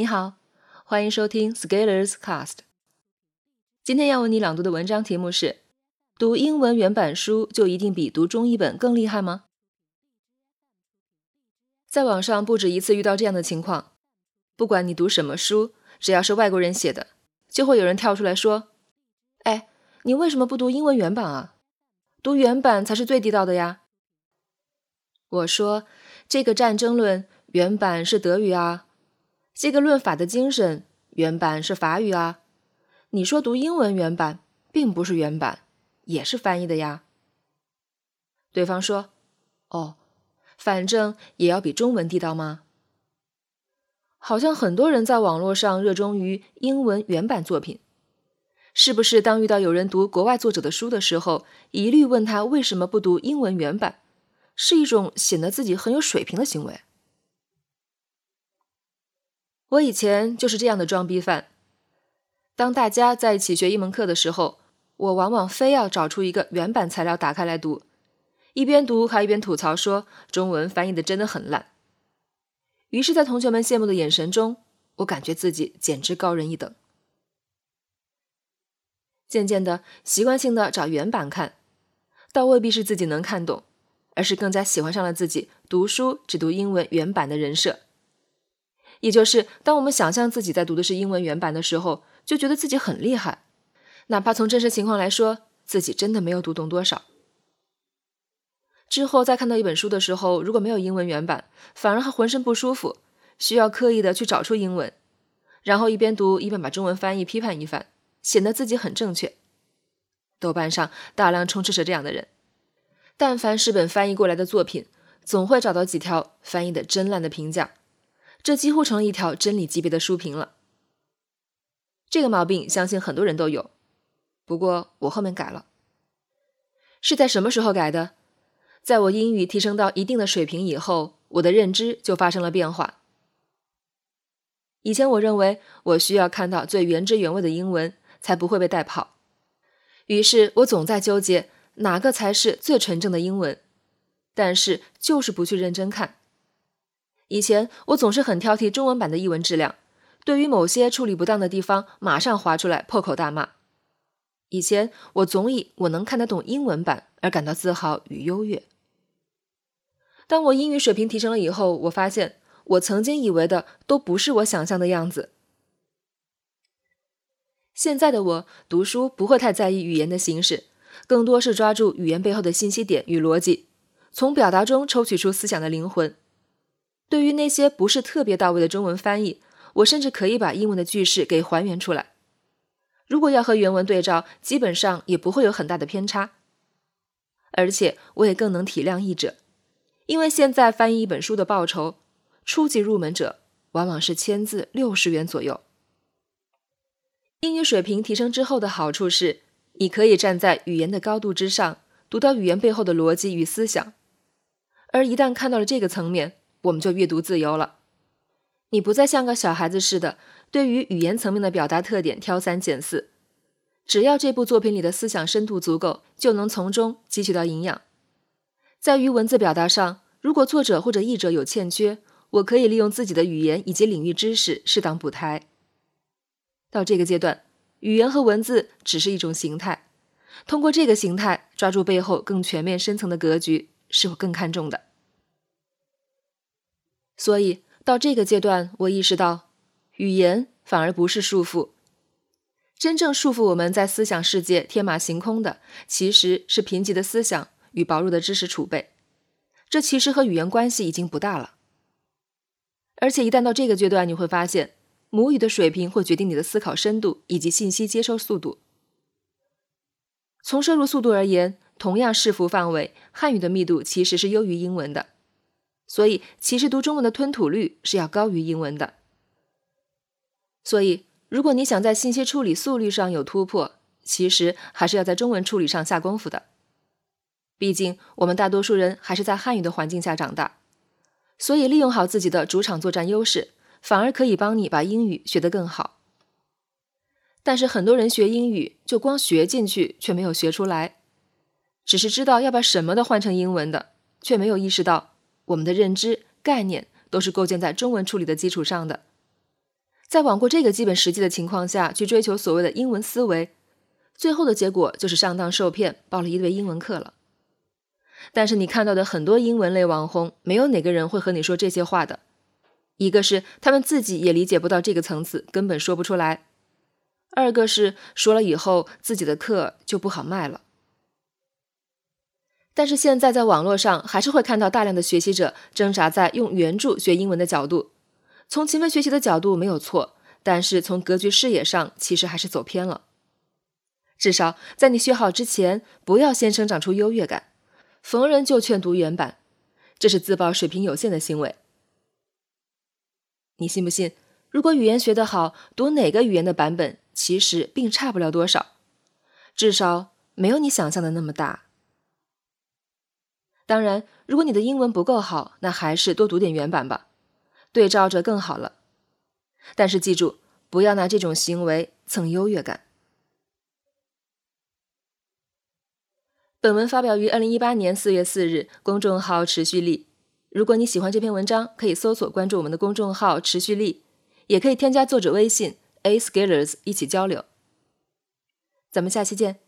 你好，欢迎收听 Scalers Cast。今天要为你朗读的文章题目是：读英文原版书就一定比读中译本更厉害吗？在网上不止一次遇到这样的情况，不管你读什么书，只要是外国人写的，就会有人跳出来说：“哎，你为什么不读英文原版啊？读原版才是最地道的呀！”我说：“这个战争论原版是德语啊。”这个论法的精神原版是法语啊，你说读英文原版并不是原版，也是翻译的呀。对方说：“哦，反正也要比中文地道吗？”好像很多人在网络上热衷于英文原版作品，是不是？当遇到有人读国外作者的书的时候，一律问他为什么不读英文原版，是一种显得自己很有水平的行为。我以前就是这样的装逼犯。当大家在一起学一门课的时候，我往往非要找出一个原版材料打开来读，一边读还一边吐槽说中文翻译的真的很烂。于是，在同学们羡慕的眼神中，我感觉自己简直高人一等。渐渐的，习惯性的找原版看，倒未必是自己能看懂，而是更加喜欢上了自己读书只读英文原版的人设。也就是，当我们想象自己在读的是英文原版的时候，就觉得自己很厉害，哪怕从真实情况来说，自己真的没有读懂多少。之后再看到一本书的时候，如果没有英文原版，反而还浑身不舒服，需要刻意的去找出英文，然后一边读一边把中文翻译批判一番，显得自己很正确。豆瓣上大量充斥着这样的人，但凡是本翻译过来的作品，总会找到几条翻译的真烂的评价。这几乎成了一条真理级别的书评了。这个毛病相信很多人都有，不过我后面改了。是在什么时候改的？在我英语提升到一定的水平以后，我的认知就发生了变化。以前我认为我需要看到最原汁原味的英文，才不会被带跑。于是我总在纠结哪个才是最纯正的英文，但是就是不去认真看。以前我总是很挑剔中文版的译文质量，对于某些处理不当的地方，马上划出来破口大骂。以前我总以我能看得懂英文版而感到自豪与优越。当我英语水平提升了以后，我发现我曾经以为的都不是我想象的样子。现在的我读书不会太在意语言的形式，更多是抓住语言背后的信息点与逻辑，从表达中抽取出思想的灵魂。对于那些不是特别到位的中文翻译，我甚至可以把英文的句式给还原出来。如果要和原文对照，基本上也不会有很大的偏差。而且我也更能体谅译者，因为现在翻译一本书的报酬，初级入门者往往是签字六十元左右。英语水平提升之后的好处是，你可以站在语言的高度之上，读到语言背后的逻辑与思想。而一旦看到了这个层面，我们就阅读自由了，你不再像个小孩子似的，对于语言层面的表达特点挑三拣四。只要这部作品里的思想深度足够，就能从中汲取到营养。在于文字表达上，如果作者或者译者有欠缺，我可以利用自己的语言以及领域知识适当补台。到这个阶段，语言和文字只是一种形态，通过这个形态抓住背后更全面深层的格局，是我更看重的。所以到这个阶段，我意识到，语言反而不是束缚，真正束缚我们在思想世界天马行空的，其实是贫瘠的思想与薄弱的知识储备。这其实和语言关系已经不大了。而且一旦到这个阶段，你会发现，母语的水平会决定你的思考深度以及信息接收速度。从摄入速度而言，同样视幅范围，汉语的密度其实是优于英文的。所以，其实读中文的吞吐率是要高于英文的。所以，如果你想在信息处理速率上有突破，其实还是要在中文处理上下功夫的。毕竟，我们大多数人还是在汉语的环境下长大，所以利用好自己的主场作战优势，反而可以帮你把英语学得更好。但是，很多人学英语就光学进去，却没有学出来，只是知道要把什么的换成英文的，却没有意识到。我们的认知概念都是构建在中文处理的基础上的，在罔顾这个基本实际的情况下去追求所谓的英文思维，最后的结果就是上当受骗，报了一堆英文课了。但是你看到的很多英文类网红，没有哪个人会和你说这些话的。一个是他们自己也理解不到这个层次，根本说不出来；二个是说了以后自己的课就不好卖了。但是现在在网络上还是会看到大量的学习者挣扎在用原著学英文的角度，从勤奋学习的角度没有错，但是从格局视野上其实还是走偏了。至少在你学好之前，不要先生长出优越感。逢人就劝读原版，这是自曝水平有限的行为。你信不信？如果语言学得好，读哪个语言的版本其实并差不了多少，至少没有你想象的那么大。当然，如果你的英文不够好，那还是多读点原版吧，对照着更好了。但是记住，不要拿这种行为蹭优越感。本文发表于二零一八年四月四日，公众号持续力。如果你喜欢这篇文章，可以搜索关注我们的公众号持续力，也可以添加作者微信 a scalers 一起交流。咱们下期见。